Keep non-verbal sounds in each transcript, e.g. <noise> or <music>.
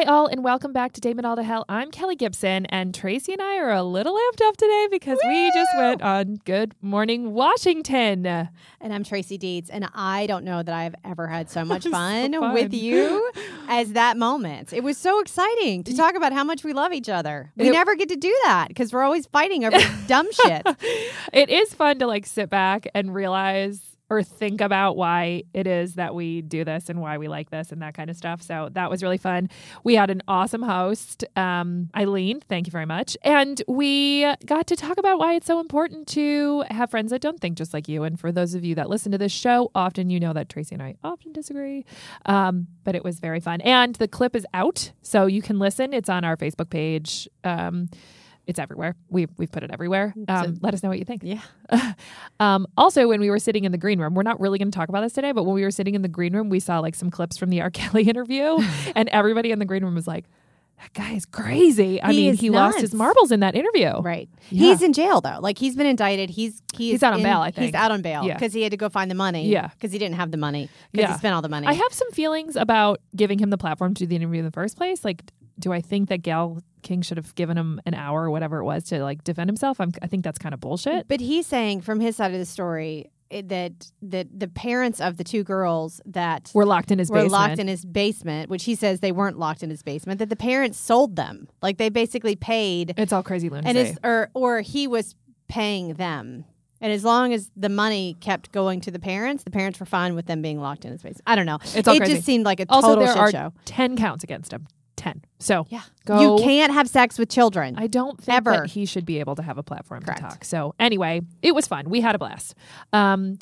Hi, all, and welcome back to Damn It All to Hell. I'm Kelly Gibson, and Tracy and I are a little amped up today because we just went on Good Morning Washington. And I'm Tracy Dietz, and I don't know that I've ever had so <laughs> much so fun, fun. with you <laughs> as that moment. It was so exciting to talk about how much we love each other. We It- never get to do that because we're always fighting over <laughs> dumb shit. It is fun to like sit back and realize or think about why it is that we do this and why we like this and that kind of stuff. So that was really fun. We had an awesome host, um, Eileen. Thank you very much. And we got to talk about why it's so important to have friends that don't think just like you. And for those of you that listen to this show, often you know that Tracy and I often disagree. Um, but it was very fun. And the clip is out, so you can listen. It's on our Facebook page. Um, it's everywhere. We've we've put it everywhere. Um, let us know what you think. Yeah. <laughs> um, also, when we were sitting in the green room, we're not really going to talk about this today, but when we were sitting in the green room, we saw like some clips from the R. <laughs> Kelly interview, <laughs> and everybody in the green room was like, "That guy is crazy." I He mean, he lost his marbles in that interview. Right. Yeah. He's in jail though. Like he's been indicted. He's he's, He's out on in- bail, I think. He's out on bail Yeah. because he had to go find the money. Yeah. Because he didn't have the money. Because Yeah. he spent all the money. I have some feelings about giving him the platform to do the interview in the first place. Like, do I think that Gayle King should have given him an hour or whatever it was to like defend himself? I'm, I think that's kind of bullshit. But he's saying from his side of the story it, that that the parents of the two girls that We're locked in his were basement. locked in his basement, which he says they weren't locked in his basement, that the parents sold them. Like they basically paid it's all crazy lunacy. and his or or he was paying them. And as long as the money kept going to the parents, the parents were fine with them being locked in his basement. I don't know. It's all it crazy. just seemed like a also, total there shit are show. 10 counts against him. 10. So, Yeah. go. You can't have sex with children. I don't think Ever. that he should be able to have a platform Correct. to talk. So anyway, it was fun. We had a blast. Um,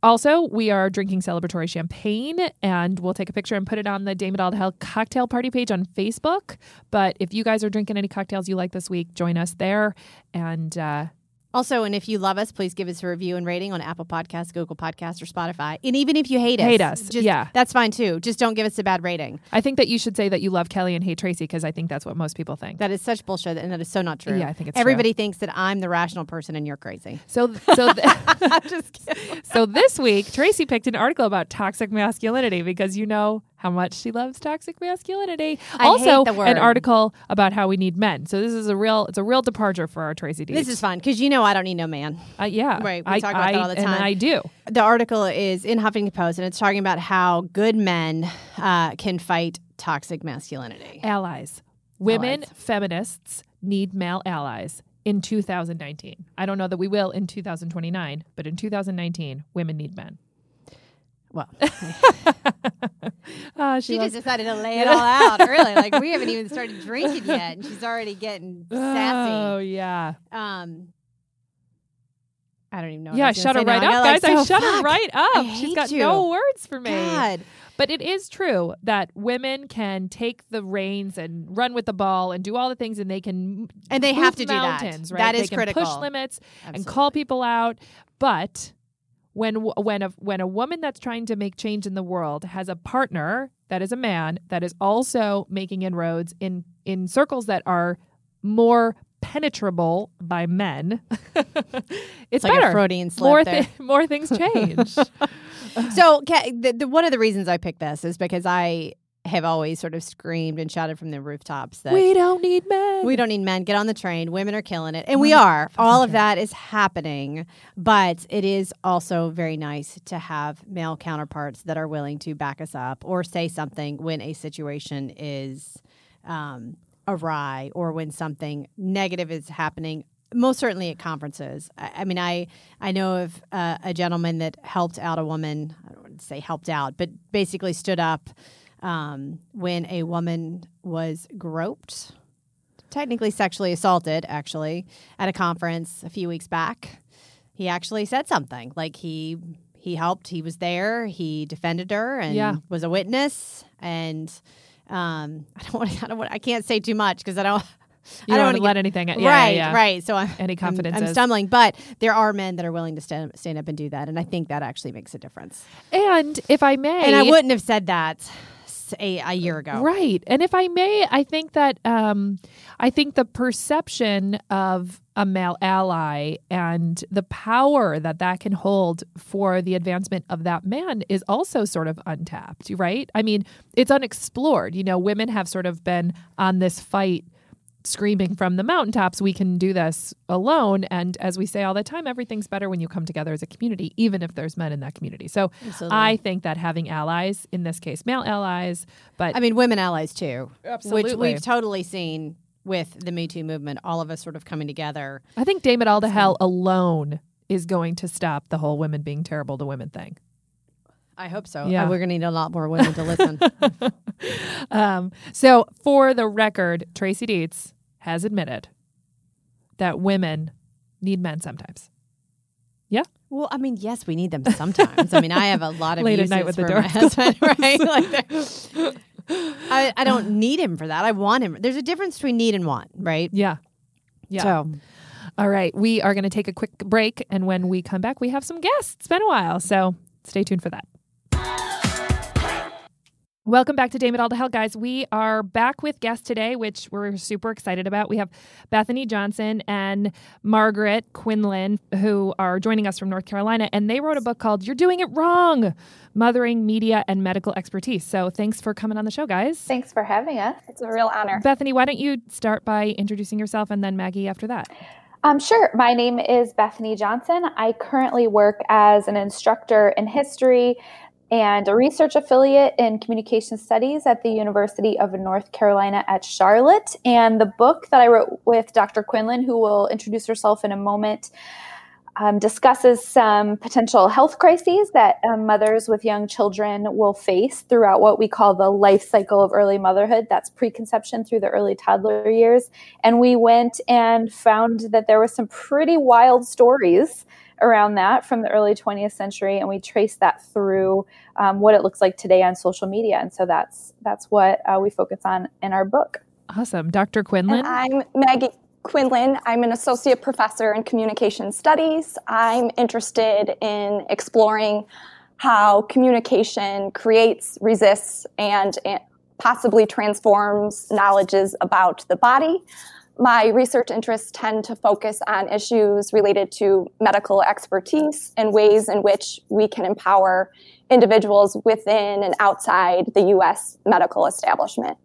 also, we are drinking celebratory champagne, and we'll take a picture and put it on the Damn It All to Hell cocktail party page on Facebook. But if you guys are drinking any cocktails you like this week, join us there. And uh, Also, and if you love us, please give us a review and rating on Apple Podcasts, Google Podcasts, or Spotify. And even if you hate us, Hate us, just, yeah. that's fine too. Just don't give us a bad rating. I think that you should say that you love Kelly and hate Tracy because I think that's what most people think. That is such bullshit, and that is so not true. Yeah, I think it's everybody thinks that I'm the rational person and you're crazy. So, <laughs> so, th- <laughs> I'm just <laughs> kidding. so this week, Tracy picked an article about toxic masculinity because you know how much she loves toxic masculinity. I also, an article about how we need men. So this is a real, it's a real departure for our Tracy D. This is fun because you know I don't need no man. uh, yeah, Right, we I, talk about I, that all the and time. I do. The article is in Huffington Post, and it's talking about how good men uh, can fight toxic masculinity. Allies, women, Allies. feminists need male allies. In 2019, I don't know that we will in 2029, but in 2019, women need men. Well, <laughs> <laughs> Uh, she she just decided to lay it all out early. Like we haven't even started <laughs> drinking yet, and she's already getting sassy. Oh yeah, Um, I don't even know. what I yeah. Shut her right now. up, I guys. like, I so shut her right up. She's got you. no words for me. God. But it is true that women can take the reins and run with the ball and do all the things, and they can And they move have to do that. mountains, Right? That is they critical. Push limits and call people out, but when when a when a woman that's trying to make change in the world has a partner that is a man that is also making inroads in in circles that are more penetrable by men, it's, <laughs> It's like better. a Freudian slip more <laughs> more things change. <laughs> so the, the, one of the reasons I picked this is because I have always sort of screamed and shouted from the rooftops that we don't need men. we don't need men. Get on the train. Women are killing it, and we are. All of that is happening, but it is also very nice to have male counterparts that are willing to back us up or say something when a situation is um, awry or when something negative is happening. Most certainly at conferences. I, I mean, I I know of uh, a gentleman that helped out a woman. I don't want to say helped out, but basically stood up um, when a woman was groped technically sexually assaulted actually at a conference a few weeks back he actually said something. Like he he helped. He was there. He defended her and Yeah. was a witness. And um <laughs> i don't want i don't want i can't say too much because i don't You I don't, don't want to let anything. Yeah, right yeah, right. So i'm Any I'm. I'm stumbling. But there are men that are willing to stand, stand up and do that. And i think that actually makes a difference. And if I may, and i wouldn't have said that a, a year ago. Right. And if I may, I think that um, I think the perception of a male ally and the power that that can hold for the advancement of that man is also sort of untapped, right? I mean, it's unexplored. You know, women have sort of been on this fight screaming from the mountaintops, we can do this alone. And as we say all the time, everything's better when you come together as a community, even if there's men in that community. So Absolutely. I think that having allies, in this case, male allies, but I mean, women allies too, Absolutely. which we've totally seen with the Me Too movement, all of us sort of coming together. I think Damn It All to Hell alone is going to stop the whole women being terrible to women thing. I hope so. Yeah. Uh, we're going to need a lot more women to listen. <laughs> um, so, for the record, Tracy Dietz has admitted that women need men sometimes. Yeah. Well, I mean, yes, we need them sometimes. I mean, I have a lot of <laughs> late at night with the door husband, <laughs> right? Like I, I don't need him for that. I want him. There's a difference between need and want, right? Yeah. Yeah. So, all right, we are going to take a quick break, and when we come back, we have some guests. It's been a while, so stay tuned for that. Welcome back to Damn It All to Hell, guys. We are back with guests today, which we're super excited about. We have Bethany Johnson and Margaret Quinlan, who are joining us from North Carolina, and they wrote a book called You're Doing It Wrong Mothering Media and Medical Expertise. So thanks for coming on the show, guys. Thanks for having us. It's a real honor. Bethany, why don't you start by introducing yourself and then Maggie after that? Um, sure. My name is Bethany Johnson. I currently work as an instructor in history and a research affiliate in communication studies at the University of North Carolina at Charlotte. And the book that I wrote with Dr. Quinlan, who will introduce herself in a moment, um, discusses some potential health crises that um, mothers with young children will face throughout what we call the life cycle of early motherhood. That's preconception through the early toddler years. And we went and found that there were some pretty wild stories around that from the early 20th century, and we trace that through um, what it looks like today on social media. And so that's that's what uh, we focus on in our book. Awesome, Dr. Quinlan. And I'm Maggie. Quinlan. I'm an associate professor in communication studies. I'm interested in exploring how communication creates, resists, and possibly transforms knowledges about the body my research interests tend to focus on issues related to medical expertise and ways in which we can empower individuals within and outside the U.S. medical establishment.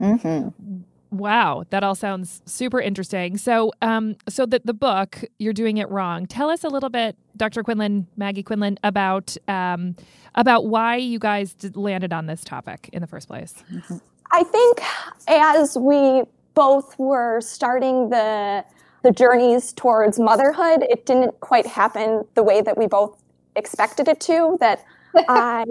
Mm-hmm. Wow, that all sounds super interesting. So, um, so the the book "You're Doing It Wrong." Tell us a little bit, Dr. Quinlan, Maggie Quinlan, about um, about why you guys landed on this topic in the first place. Mm-hmm. I think as we both were starting the the journeys towards motherhood, it didn't quite happen the way that we both expected it to. That <laughs> I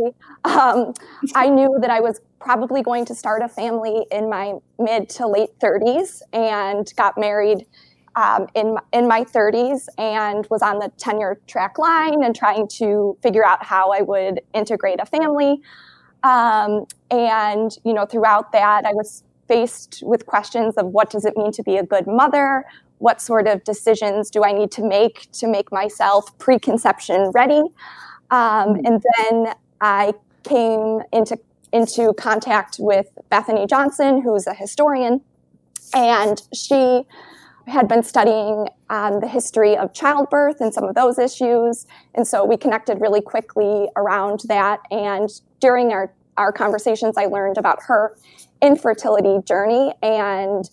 um, I knew that I was probably going to start a family in my mid to late 30s and got married um, in in my 30s and was on the tenure track line and trying to figure out how I would integrate a family. Um, and you know, throughout that, I was faced with questions of what does it mean to be a good mother? What sort of decisions do I need to make to make myself preconception ready? Um, and then I came into into contact with Bethany Johnson, who's a historian, and she had been studying um, the history of childbirth and some of those issues. And so we connected really quickly around that. And during our, our conversations, I learned about her infertility journey and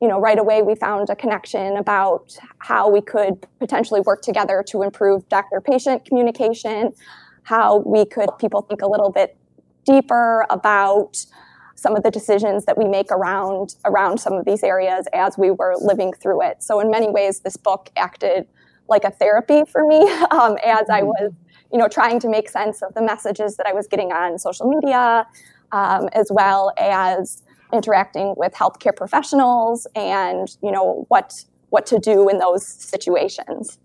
you know right away we found a connection about how we could potentially work together to improve doctor patient communication how we could people think a little bit deeper about some of the decisions that we make around around some of these areas as we were living through it so in many ways this book acted like a therapy for me <laughs> um, as i mm-hmm. was you know trying to make sense of the messages that i was getting on social media um, as well as interacting with healthcare professionals and you know what what to do in those situations.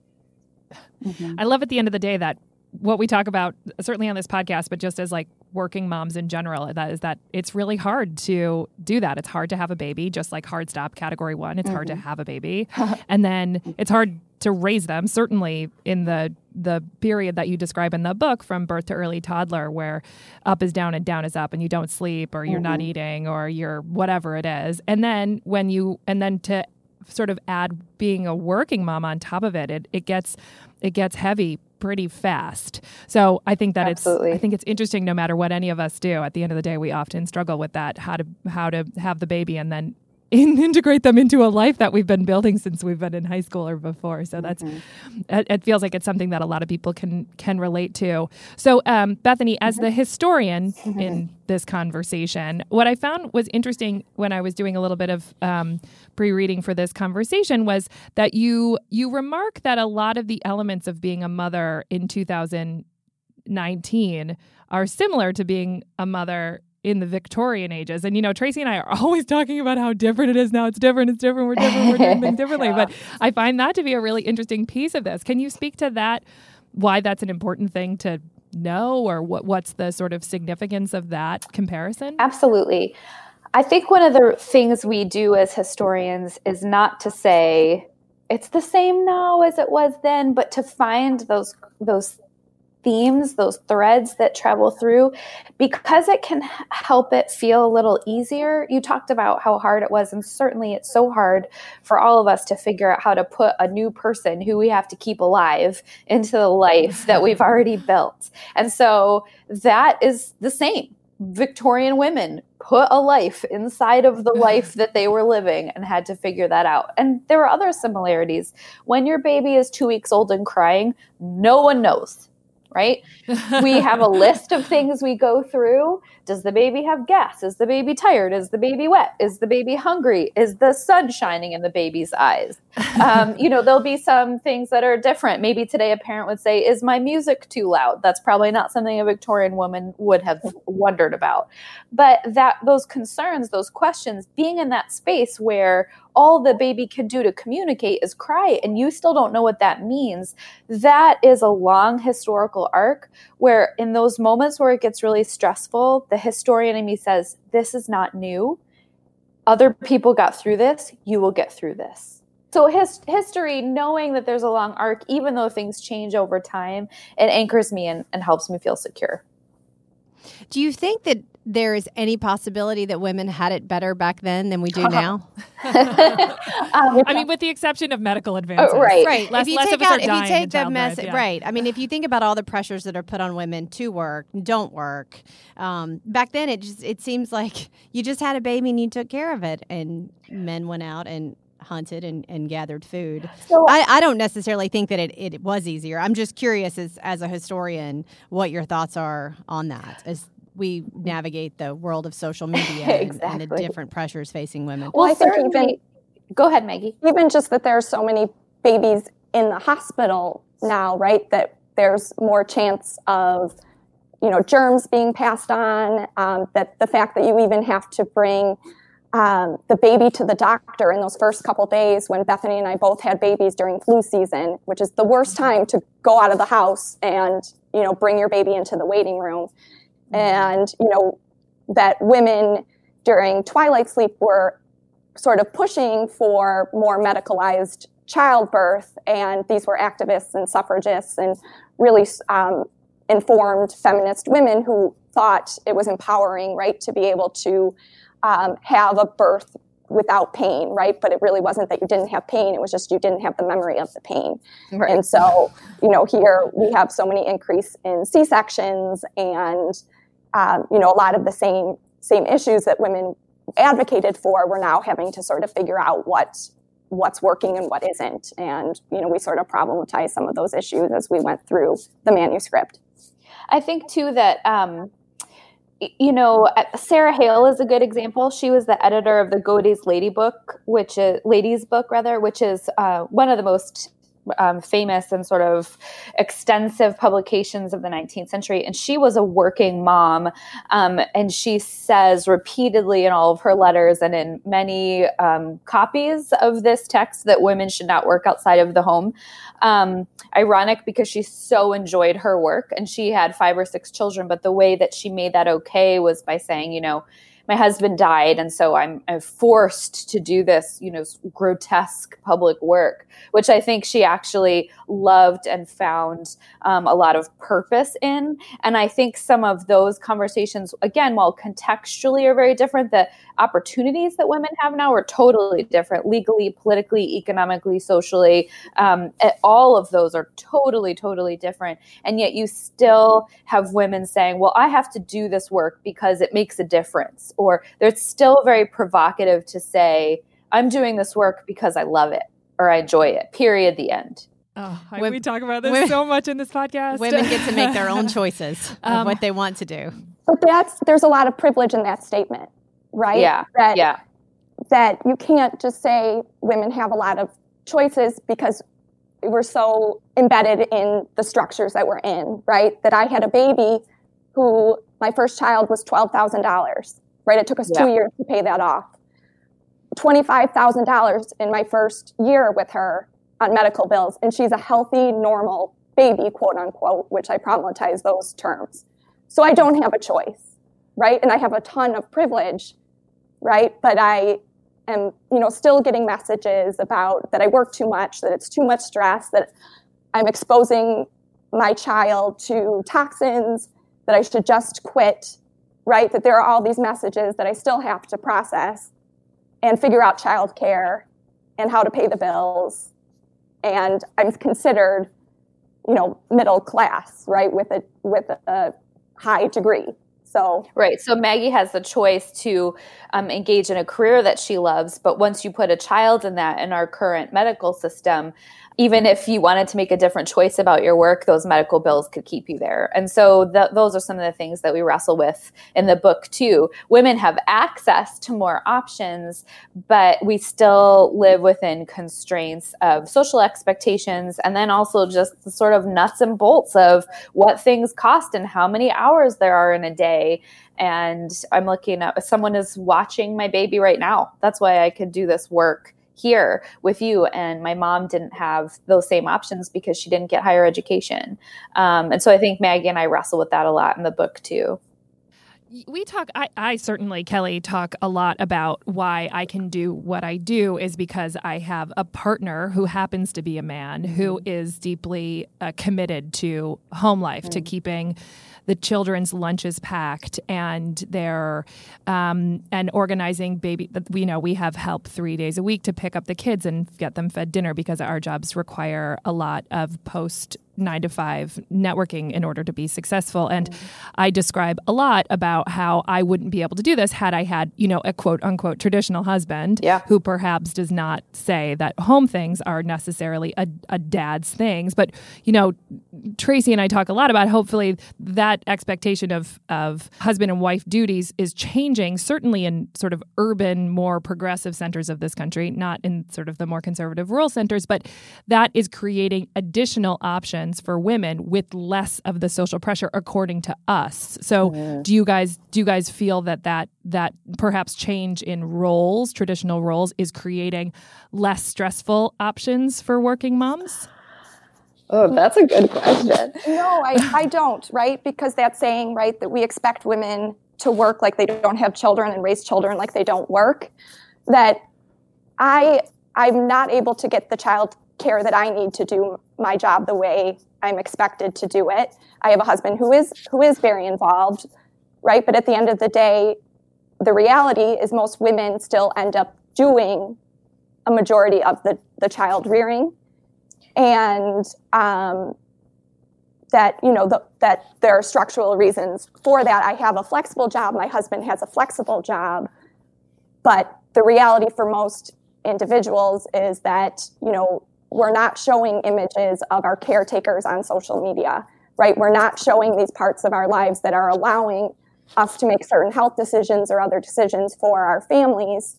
Mm-hmm. I love at the end of the day that what we talk about certainly on this podcast but just as like working moms in general that is that it's really hard to do that it's hard to have a baby just like hard stop category 1 it's mm-hmm. hard to mm-hmm. have a baby <laughs> and then it's hard to raise them certainly in the the period that you describe in the book from birth to early toddler where up is down and down is up and you don't sleep or you're mm-hmm. not eating or you're whatever it is and then when you and then to sort of add being a working mom on top of it it, it gets it gets heavy pretty fast. So I think that Absolutely. it's I think it's interesting no matter what any of us do at the end of the day we often struggle with that how to how to have the baby and then in, <laughs> integrate them into a life that we've been building since we've been in high school or before. So that's mm-hmm. it, it, feels like it's something that a lot of people can can relate to. So um, Bethany, as mm-hmm. the historian mm-hmm. in this conversation, what I found was interesting when I was doing a little bit of um, pre-reading for this conversation was that you you remark that a lot of the elements of being a mother in 2019 are similar to being a mother in the Victorian ages. And you know, Tracy and I are <laughs> always talking about how different it is now. It's different, it's different, we're different, we're doing things <laughs> differently. yeah. But I find that to be a really interesting piece of this. Can you speak to that? Why that's an important thing to know, or what what's the sort of significance of that comparison? Absolutely. I think one of the things we do as historians is not to say it's the same now as it was then, but to find those those themes, those threads that travel through, because it can help it feel a little easier. You talked about how hard it was, and certainly it's so hard for all of us to figure out how to put a new person who we have to keep alive <laughs> into the life that we've already built. And so that is the same. Victorian women put a life inside of the mm-hmm. life that they were living and had to figure that out. And there are other similarities. When your baby is two weeks old and crying, no one knows right? we have a <laughs> list of things we go through. Does the baby have gas? Is the baby tired? Is the baby wet? Is the baby hungry? Is the sun shining in the baby's eyes? Um, you know, there'll be some things that are different. Maybe today a parent would say, Is my music too loud? That's probably not something a Victorian woman would have wondered about. But that those concerns, those questions, being in that space where all the baby can do to communicate is cry and you still don't know what that means. That is a long historical arc where in those moments where it gets really stressful the historian in me says this is not new. Other people got through this. You will get through this. So his, history knowing that there's a long arc even though things change over time it anchors me and, and helps me feel secure. Do you think that there is any possibility that women had it better back then than we do <laughs> now? <laughs> um, I mean, with the exception of medical advances, uh, right? Right. Less, if you take out, if you take the mess, yeah. right? I mean, if you think about all the pressures that are put on women to work, don't work. Um, back then, it just it seems like you just had a baby and you took care of it, and men went out and hunted and, and gathered food. So, I, I don't necessarily think that it, it was easier. I'm just curious as as a historian what your thoughts are on that. As we navigate the world of social <laughs> media exactly. and, and, the different pressures facing women. Well, I think even go ahead, Maggie. Even just that there are so many babies in the hospital now, right? That there's more chance of you know germs being passed on. Um, that the fact that you even have to bring um, the baby to the doctor in those first couple days when Bethany and I both had babies during flu season, which is the worst time to go out of the house and you know bring your baby into the waiting room and you know that women during twilight sleep were sort of pushing for more medicalized childbirth and these were activists and suffragists and really um, informed feminist women who thought it was empowering right to be able to um, have a birth without pain, right? But it really wasn't that you didn't have pain. It was just you didn't have the memory of the pain. Right. And so, you know, here we have so many increase in C-sections and um, you know, a lot of the same same issues that women advocated for, we're now having to sort of figure out what what's working and what isn't. And you know, we sort of problematize some of those issues as we went through the manuscript. I think too that um, you know, uh, Sarah Hale is a good example. She was the editor of the Godey's Lady Book, which is Ladies Book rather, which is uh, one of the most um, famous and sort of extensive publications of the 19th century. And she was a working mom. Um, and she says repeatedly in all of her letters and in many um, copies of this text that women should not work outside of the home. Um, ironic because she so enjoyed her work and she had five or six children. But the way that she made that okay was by saying, you know, my husband died and so I'm, I'm forced to do this you know grotesque public work which i think she actually loved and found um, a lot of purpose in. And i think some of those conversations again while contextually are very different the opportunities that women have now are totally different legally politically economically socially um, all of those are totally totally different. And yet you still have women saying well i have to do this work because it makes a difference or it's still very provocative to say i'm doing this work because i love it or i enjoy it period the end Oh, we talk about this women, so much in this podcast. Women get to make their own <laughs> choices of um, what they want to do. But that's there's a lot of privilege in that statement right? Yeah. That, yeah. That you can't just say women have a lot of choices because we're so embedded in the structures that we're in, right? That I had a baby who my first child was $12,000, right? It took us yeah. two years to pay that off. $25,000 in my first year with her on medical bills. And she's a healthy, normal baby, quote unquote, which I problematize those terms. So I don't have a choice right? And I have a ton of privilege, right? But I am, you know, still getting messages about that I work too much, that it's too much stress, that I'm exposing my child to toxins, that I should just quit, right? That there are all these messages that I still have to process and figure out childcare and how to pay the bills. And I'm considered, you know, middle class, right, with a with a high degree. So right. So Maggie has the choice to um, engage in a career that she loves, but once you put a child in that in our current medical system, even if you wanted to make a different choice about your work, those medical bills could keep you there. And so th- those are some of the things that we wrestle with in the book too. Women have access to more options, but we still live within constraints of social expectations and then also just the sort of nuts and bolts of what things cost and how many hours there are in a day and I'm looking at someone is watching my baby right now. That's why I could do this work here with you and my mom didn't have those same options because she didn't get higher education um, and so i think maggie and i wrestle with that a lot in the book too we talk I, I certainly kelly talk a lot about why i can do what i do is because i have a partner who happens to be a man who mm-hmm. deeply uh, committed to home life mm-hmm. to keeping the children's lunches packed and they're um, and organizing baby we know we have help three days a week to pick up the kids and get them fed dinner because our jobs require a lot of post nine to five networking in order to be successful. And. I describe a lot about how I wouldn't be able to do this had I had, you know, a quote unquote traditional husband yeah. who perhaps does not say that home things are necessarily a, a dad's things. But, you know, Tracy and I talk a lot about hopefully that expectation of, of husband and wife duties is changing, certainly in sort of urban, more progressive centers of this country, not in sort of the more conservative rural centers, but that is creating additional options options for women with less of the social pressure according to us so mm-hmm. do you guys do you guys feel that that that perhaps change in roles traditional roles is creating less stressful options for working moms Oh, that's a good question. no, I, I don't, right? Because that's saying, right, that we expect women to work like they don't have children and raise children like they don't work. That I I'm not able to get the child care that I need to do my job the way I'm expected to do it. I have a husband who is who is very involved, right? But at the end of the day, the reality is most women still end up doing a majority of the, the child rearing. And um, that, you know, the, that there are structural reasons for that. I have a flexible job. My husband has a flexible job. But the reality for most individuals is that, you know, we're not showing images of our caretakers on social media, right? We're not showing these parts of our lives that are allowing us to make certain health decisions or other decisions for our families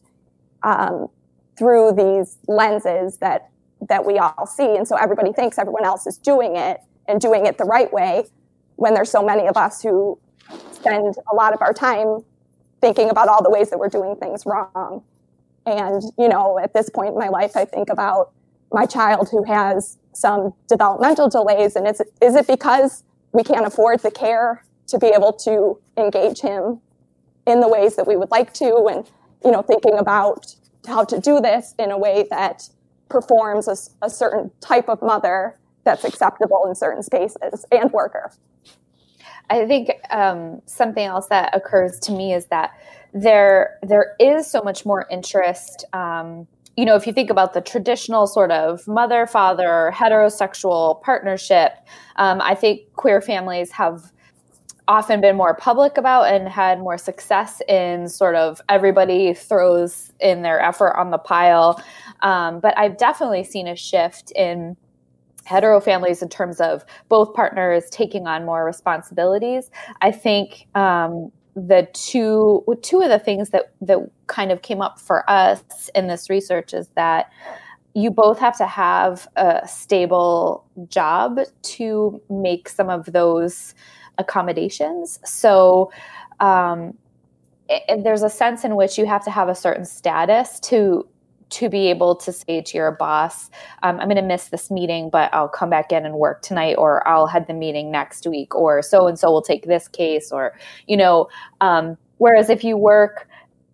um, through these lenses that that we all see. And so everybody thinks everyone else is doing it and doing it the right way when there's so many of us who spend a lot of our time thinking about all the ways that we're doing things wrong. And, you know, at this point in my life, I think about my child who has some developmental delays and is, is it because we can't afford the care to be able to engage him in the ways that we would like to and you know thinking about how to do this in a way that performs a, a certain type of mother that's acceptable in certain spaces and worker I think um, something else that occurs to me is that there there is so much more interest. Um, you know, if you think about the traditional sort of mother father heterosexual partnership, um, I think queer families have often been more public about and had more success in sort of everybody throws in their effort on the pile. Um, but I've definitely seen a shift in hetero families in terms of both partners taking on more responsibilities. I think um, the two two of the things that that kind of came up for us in this research is that you both have to have a stable job to make some of those accommodations. So um, it, there's a sense in which you have to have a certain status to to be able to say to your boss, um, I'm going to miss this meeting, but I'll come back in and work tonight, or I'll head the meeting next week, or so and so will take this case, or, you know, um, whereas if you work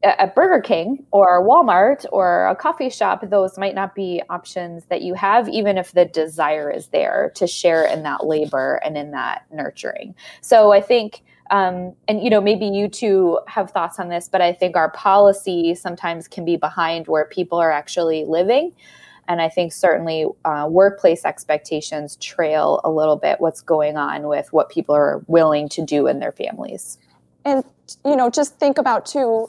at Burger King or Walmart or a coffee shop, those might not be options that you have, even if the desire is there to share in that labor and in that nurturing. So I think um, and you know maybe you two have thoughts on this but i think our policy sometimes can be behind where people are actually living. And i think certainly uh, workplace expectations trail a little bit what's going on with what people are willing to do in their families. And you know just think about too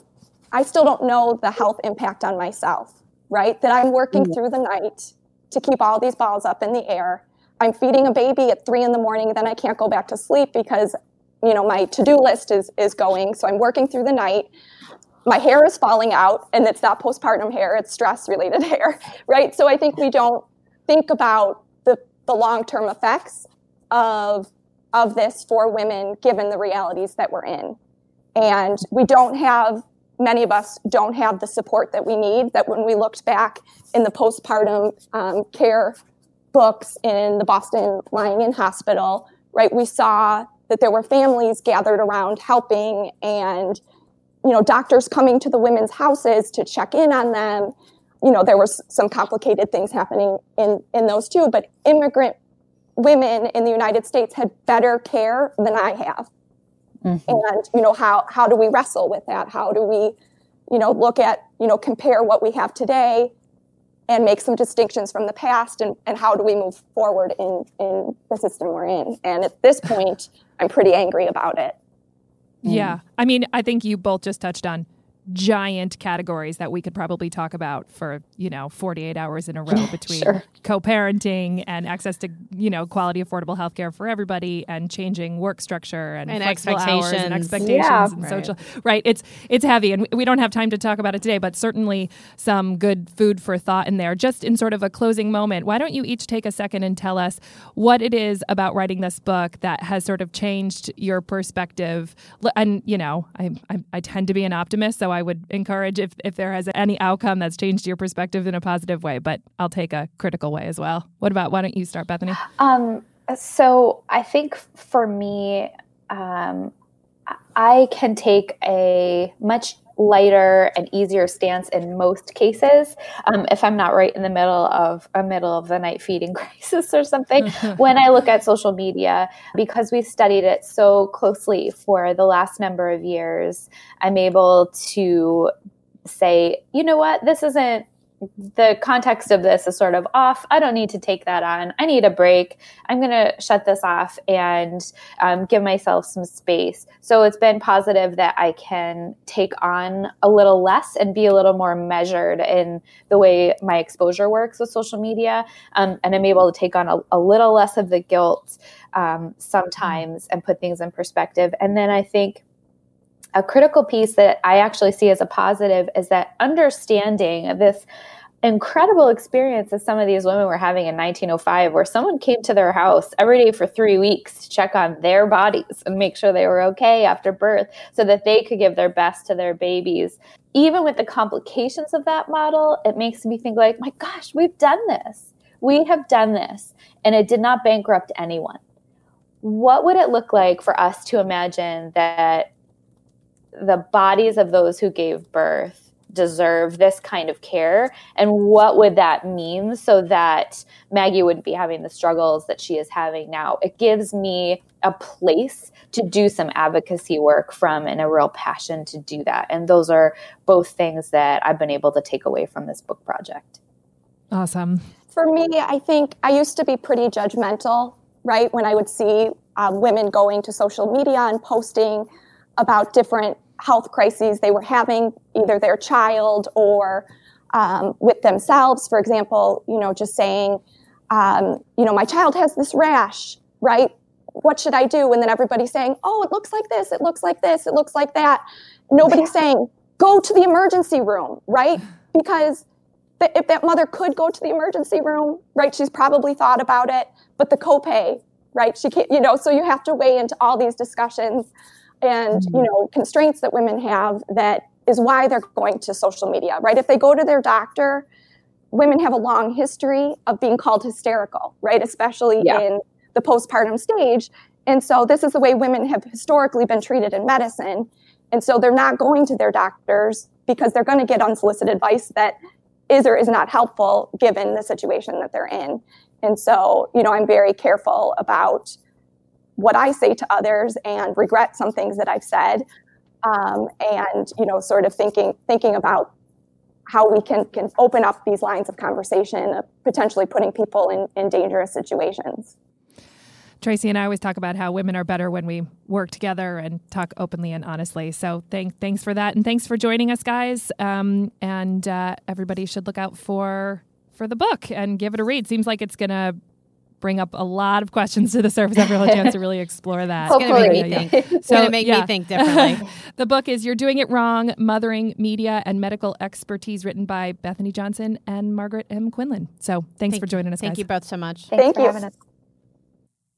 i still don't know the health impact on myself right? That i'm working mm-hmm. through the night to keep all these balls up in the air. I'm feeding a baby at three in the morning then i can't go back to sleep because you know my to-do list is is going. So i'm working through the night. My hair is falling out and it's not postpartum hair. It's stress related <laughs> hair right? So i think we don't think about the the long-term effects of of this for women given the realities that we're in. And we don't have many of us don't have the support that we need that when we looked back in the postpartum um, care books in the boston lying in hospital right we saw that there were families gathered around helping and you know doctors coming to the women's houses to check in on them. You know there was some complicated things happening in in those too but immigrant women in the united states had better care than i have. Mm-hmm. and you know how how do we wrestle with that? How do we you know look at you know compare what we have today and make some distinctions from the past and, and how do we move forward in, in the system we're in. And at this point, I'm pretty angry about it. Yeah. I mean, I think you both just touched on giant categories that we could probably talk about for you know 48 hours in a row between sure. co-parenting and access to you know quality affordable healthcare for everybody and changing work structure and, and expectations and expectations yeah. and right. social right it's it's heavy and we don't have time to talk about it today but certainly some good food for thought in there just in sort of a closing moment why don't you each take a second and tell us what it is about writing this book that has sort of changed your perspective and you know I, I, I tend to be an optimist so I would encourage if, if there has any outcome that's changed your perspective in a positive way, but I'll take a critical way as well. What about, why don't you start, Bethany? Um, so I think for me, um, I can take a much lighter and easier stance in most cases. Um, if i'm not right in the middle of a middle of the night feeding <laughs> crisis or something <laughs> when i look at social media because we've studied it so closely for the last number of years i'm able to say you know what? This isn't the context of this is sort of off. I don't need to take that on. I need a break. I'm going to shut this off and um, give myself some space. So it's been positive that I can take on a little less and be a little more measured in the way my exposure works with social media. Um, and I'm able to take on a, a little less of the guilt um, sometimes and put things in perspective. And then I think a critical piece that I actually see as a positive is that understanding this incredible experience that some of these women were having in 1905 where someone came to their house every day for three weeks to check on their bodies and make sure they were okay after birth so that they could give their best to their babies. Even with the complications of that model it makes me think like my gosh we've done this. We have done this. And it did not bankrupt anyone. What would it look like for us to imagine that the bodies of those who gave birth deserve this kind of care and what would that mean so that Maggie wouldn't be having the struggles that she is having now. It gives me a place to do some advocacy work from and a real passion to do that. And those are both things that I've been able to take away from this book project. Awesome. For me, I think I used to be pretty judgmental, right? When I would see um, women going to social media and posting about different health crises they were having, either their child or um, with themselves. For example, you know, just saying, um, you know, my child has this rash, right? What should I do? And then everybody's saying, oh, it looks like this, it looks like this, it looks like that. Nobody's saying, go to the emergency room, right? <sighs> Because if that mother could go to the emergency room, right, she's probably thought about it, but the copay, right, she can't, you know, so you have to weigh into all these discussions and you mm-hmm. know constraints that women have that is why they're going to social media right? If they go to their doctor women have a long history of being called hysterical right? Especially yeah. in the postpartum stage. And so this is the way women have historically been treated in medicine. And so they're not going to their doctors because they're going to get unsolicited advice that is or is not helpful given the situation that they're in. And so you know i'm very careful about what I say to others and regret some things that I've said, um, and you know, sort of thinking thinking about how we can can open up these lines of conversation, uh, potentially putting people in, in dangerous situations. Tracy and I always talk about how women are better when we work together and talk openly and honestly. So thank, thanks for that, and thanks for joining us, guys. Um, and uh, everybody should look out for for the book and give it a read. Seems like it's gonna bring up a lot of questions to the surface after a chance to really explore that. <laughs> It's going <laughs> to make me think. It's going to make yeah. me think differently. the book is You're Doing It Wrong Mothering Media and Medical Expertise, written by Bethany Johnson and Margaret M. Quinlan. So thanks thank for joining us. Thank guys. you both so much. Thanks Thank for you.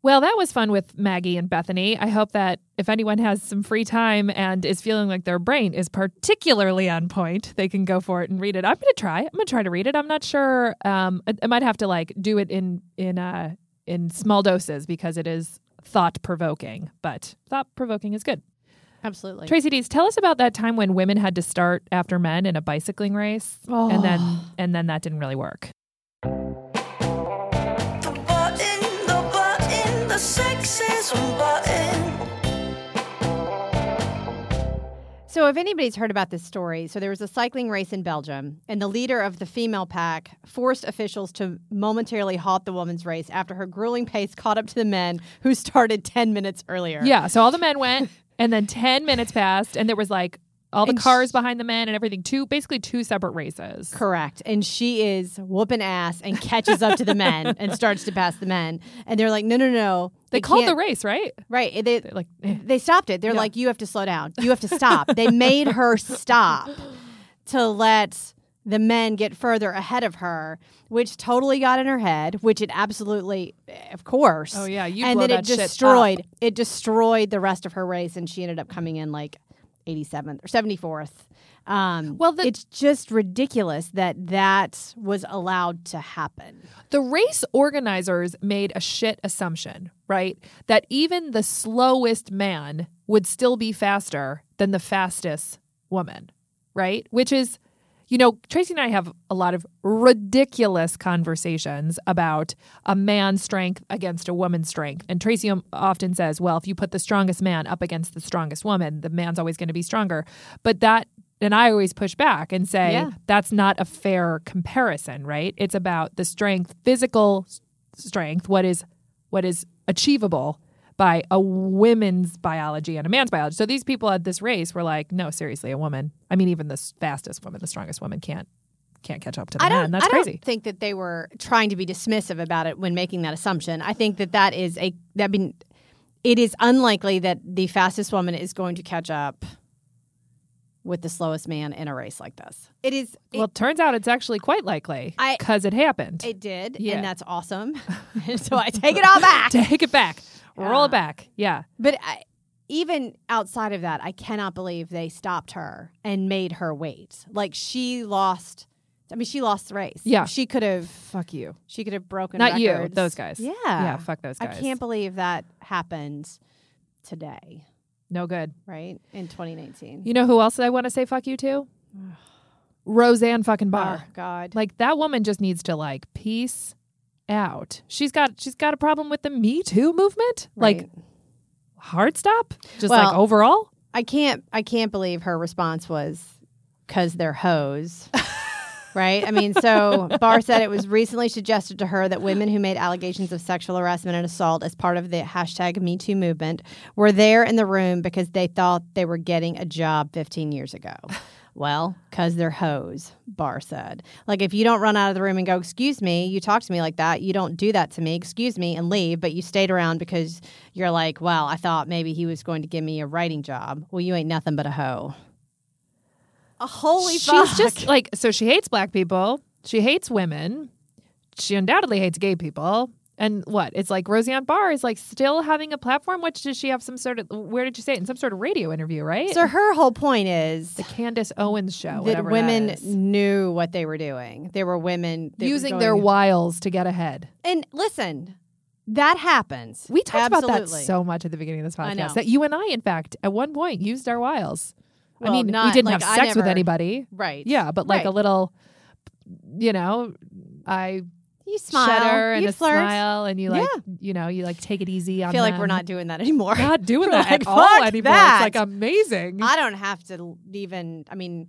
Well, that was fun with Maggie and Bethany. I hope that if anyone has some free time and is feeling like their brain is particularly on point, they can go for it and read it. I'm going to try. I'm going to try to read it. I'm not sure. Um, I, I, might have to like do it in in uh, in small doses because it is thought provoking, but thought provoking is good. Absolutely. Tracy Dietz, tell us about that time when women had to start after men in a bicycling race oh. and then and then that didn't really work. So, if anybody's heard about this story, so there was a cycling race in Belgium, and the leader of the female pack forced officials to momentarily halt the women's race after her grueling pace caught up to the men who started 10 minutes earlier. Yeah, so all the men went, and then 10 minutes passed, and there was like all the and cars she, behind the men and everything. Two basically two separate races. Correct. And she is whooping ass and catches up to the men <laughs> and starts to pass the men. And they're like, no, no, no. They, they called the race, right? Right. They They're like eh. they stopped it. They're yeah. like, you have to slow down. You have to stop. they made her stop <laughs> to let the men get further ahead of her, which totally got in her head, which it absolutely, of course. Oh yeah, you and then it destroyed. It destroyed the rest of her race, and she ended up coming in like 87th or 74th. Um, well, the, it's just ridiculous that that was allowed to happen. The race organizers made a shit assumption, right? That even the slowest man would still be faster than the fastest woman, right? Which is you know, Tracy and I have a lot of ridiculous conversations about a man's strength against a woman's strength. And Tracy um, often says, well, if you put the strongest man up against the strongest woman, the man's always going to be stronger. But that, and I always push back and say, yeah. that's not a fair comparison, right? It's about the strength, physical strength, what is what is achievable by a women's biology and a man's biology. So these people at this race were like, no, seriously, a woman. I mean, even the fastest woman, the strongest woman can't can't catch up to the I man. That's I crazy. I think that they were trying to be dismissive about it when making that assumption. I think that that is a that mean it is unlikely that the fastest woman is going to catch up with the slowest man in a race like this. It is. Well, it turns out it's actually quite likely because it happened. It did, yeah. and that's awesome. <laughs> <laughs> so I take it all back. take it back. Roll it back. Yeah. But I, even outside of that, I cannot believe they stopped her and made her wait. Like she lost. I mean, she lost the race. Yeah. She could have. Fuck you. She could have broken. Not records. you. Those guys. Yeah. Yeah. Fuck those guys. I can't believe that happened today. No good. right? In 2019. You know who else I want to say fuck you to? Roseanne fucking Barr. Oh, God. Like that woman just needs to like peace out. She's got she's got a problem with the Me Too movement. Like Right. hard stop? Just Well- like overall? I can't I can't believe her response was cuz they're hoes. <laughs> right? I mean, so Barr said it was recently suggested to her that women who made allegations of sexual harassment and assault as part of the hashtag Me Too movement were there in the room because they thought they were getting a job 15 years ago. <laughs> Well, because they're hoes, Barr said. Like, if you don't run out of the room and go, Excuse me, you talk to me like that, you don't do that to me, excuse me, and leave, but you stayed around because you're like, Well, I thought maybe he was going to give me a writing job. Well, you ain't nothing but a hoe. A holy fuck. She's just like so she hates black people. She hates women. She undoubtedly hates gay people. And what? It's like Roseanne Barr is like still having a platform. Which does she have some sort of? Where did you say it? In some sort of radio interview, right? So her whole point is the Candace Owens show. that women that knew what they were doing. They were women were using their wiles to get ahead. And listen, that happens. We talked about that so much at the beginning of this I podcast. That you and I, in fact, at one point used our wiles. I Well, mean, we didn't like, have I sex with anybody. right. Yeah, but like a little, you know, I You smile. shudder and you a flirt. smile, and you like, Yeah. you know, you like take it easy on I feel like we're not doing that anymore. not doing <laughs> that like, at all "Fuck anymore. that." It's like amazing. I don't have to even. I mean,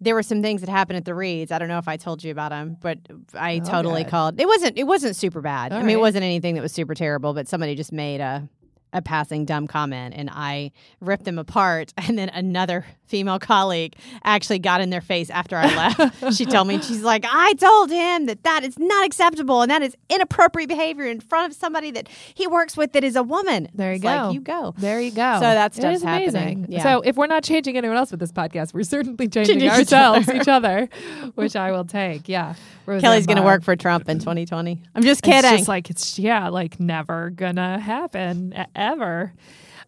there were some things that happened at the Reeds. I don't know if I told you about them, but I Oh, totally good. called. It wasn't. It wasn't super bad. All I mean, it wasn't anything that was super terrible. But somebody just made a a passing dumb comment, and I ripped them apart. <laughs> And then another female colleague actually got in their face after I left. <laughs> she told me she's like, I told him that that is not acceptable and that is inappropriate behavior in front of somebody that he works with that is a woman. There you It's go. Like, you go. there you go. So that It stuff's amazing. happening. Yeah. So if we're not changing anyone else with this podcast, we're certainly changing Changing ourselves, each other, which I will take. Yeah, Roseanne Kelly's going to work for Trump in 2020. I'm just It's kidding. just like it's yeah, like never gonna happen e- ever.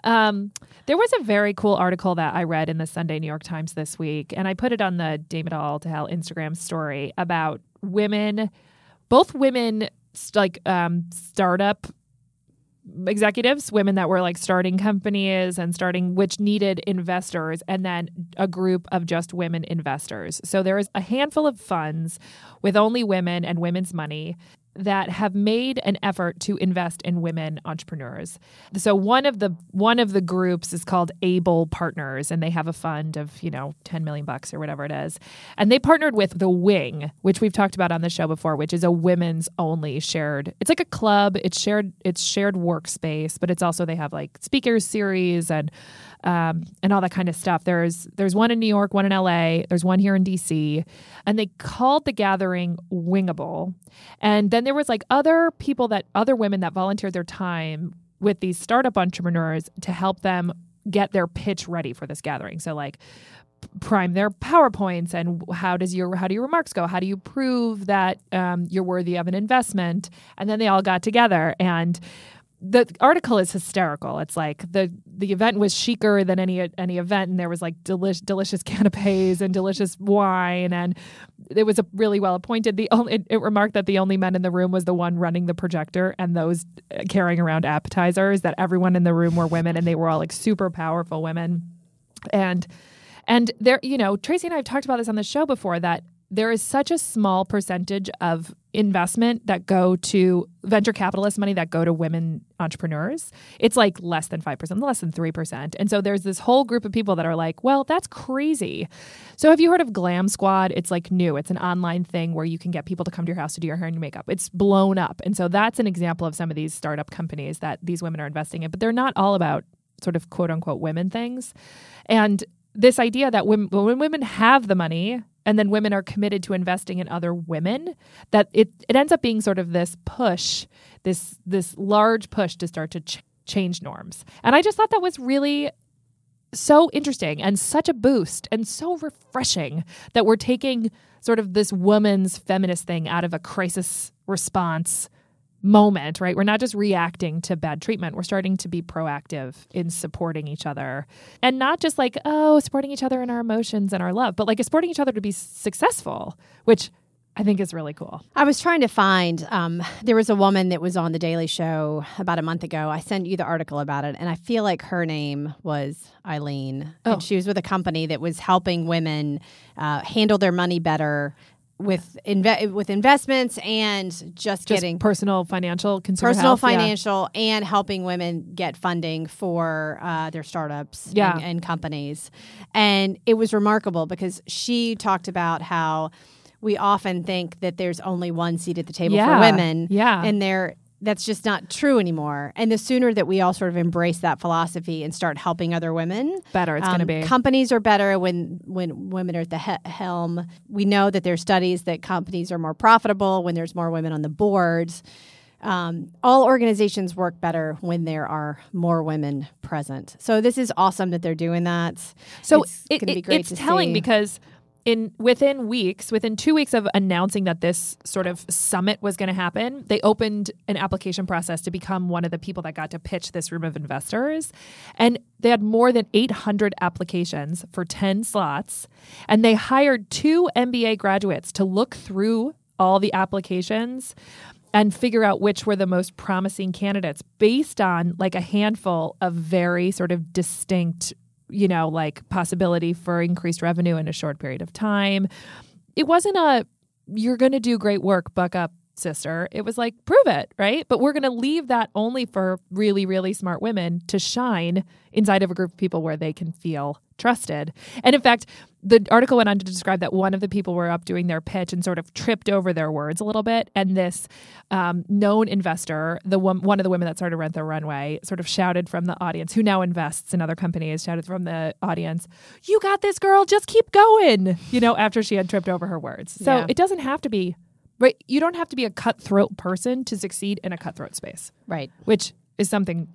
Um, there was a very cool article that I read in the Sunday New York Times this week, and I put it on the Damn It All to Hell Instagram story about women, both women like um, startup executives, women that were like starting companies and starting, which needed investors, and then a group of just women investors. So there is a handful of funds with only women and women's money that have made an effort to invest in women entrepreneurs. So one of the one of the groups is called Able Partners and they have a fund of, you know, 10 million bucks or whatever it is. And they partnered with The Wing, which we've talked about on the show before, which is a women's only shared. It's like a club, it's shared it's shared workspace, but it's also they have like speakers series and um, and all that kind of stuff. There's there's one in New York, one in LA, there's one here in DC, and they called the gathering Wingable. And then there was like other people that other women that volunteered their time with these startup entrepreneurs to help them get their pitch ready for this gathering. So like prime their powerpoints and how does your how do your remarks go how do you prove that um, you're worthy of an investment and then they all got together and the article is hysterical. It's like the the event was chicer than any any event, and there was like delicious <laughs> canapes and delicious wine, and it was a really well appointed. The only it, it remarked that the only men in the room was the one running the projector and those uh, carrying around appetizers. That everyone in the room were women, and they were all like super powerful women, and and there, you know, Tracy and I have talked about this on the show before that there is such a small percentage of investment that go to venture capitalist money that go to women entrepreneurs. It's like less than 5%, less than 3%. And so there's this whole group of people that are like, well, that's crazy. So have you heard of Glam Squad? It's like new. It's an online thing where you can get people to come to your house to do your hair and your makeup. It's blown up. And so that's an example of some of these startup companies that these women are investing in, but they're not all about sort of quote unquote women things. And this idea that when, when women have the money and then women are committed to investing in other women that it, it ends up being sort of this push this this large push to start to ch- change norms. And i just thought that was really so interesting and such a boost and so refreshing that we're taking sort of this woman's feminist thing out of a crisis response moment, right? We're not just reacting to bad treatment. We're starting to be proactive in supporting each other and not just like, oh, supporting each other in our emotions and our love, but like supporting each other to be successful, which I think is really cool. I was trying to find. Um, there was a woman that was on the Daily Show about a month ago. I sent you the article about it, and I feel like her name was Eileen, Oh. and she was with a company that was helping women uh, handle their money better with inve- with investments and just, Just getting personal financial personal health, yeah. financial and helping women get funding for uh, their startups Yeah. and, and companies and it was remarkable because she talked about how we often think that there's only one seat at the table Yeah. for women Yeah. and there that's just not true anymore and the sooner that we all sort of embrace that philosophy and start helping other women Better it's going to um, be. Companies are better when when women are at the he- helm. We know that there's studies that companies are more profitable when there's more women on the boards. Um, all organizations work better when there are more women present. So this is awesome that they're doing that. So it's it, it- great it's telling see. because in within weeks, within two weeks of announcing that this sort of summit was going to happen, they opened an application process to become one of the people that got to pitch this room of investors, and they had more than 800 applications for 10 slots, and they hired two MBA graduates to look through all the applications and figure out which were the most promising candidates based on like a handful of very sort of distinct you know like possibility for increased revenue in a short period of time. It wasn't a you're going to do great work buck up sister. It was like prove it right? But we're going to leave that only for really really smart women to shine inside of a group of people where they can feel trusted. And in fact the article went on to describe that one of the people were up doing their pitch and sort of tripped over their words a little bit and this um, known investor the one, one of the women that started rent the runway sort of shouted from the audience who now invests in other companies shouted from the audience you got this girl just keep going you know after she had tripped over her words so Yeah. it doesn't have to be right you don't have to be a cutthroat person to succeed in a cutthroat space Right. which is something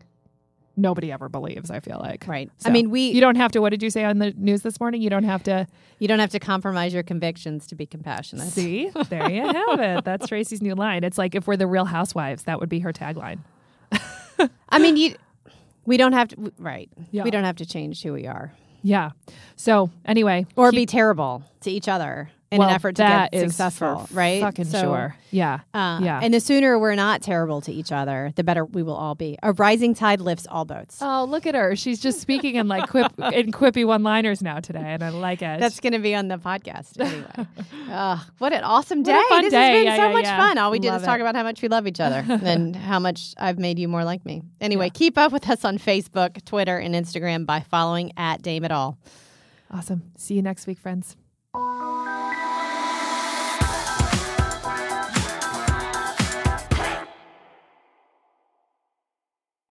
nobody ever believes i feel like. Right. So, I mean, we you don't have to what did you say on the news this morning? You don't have to you don't have to compromise your convictions to be compassionate. see? There you have it. That's <laughs> tracy's new line. It's like if we're the real housewives that would be her tagline. I mean, you we don't have to right. Yeah. We don't have to change who we are. Yeah. So anyway or keep- be terrible to each other in well, an effort to that get is successful, for right? fucking So, sure yeah Uh, Yeah. And the sooner we're not terrible to each other, the better we will all be. A rising tide lifts all boats. Oh, look at her. She's just speaking in like quip <laughs> in quippy one liners now today, and I like it. That's going to be on the podcast anyway. <laughs> Ugh, what an awesome day. What this day. has been Yeah, so yeah, much yeah. fun. All we did Love is talk it. about how much we love each other <laughs> and how much I've made you more like me. Anyway, keep up with us on Facebook, Twitter, and Instagram by following at Damn It All. awesome. See you next week, friends. Música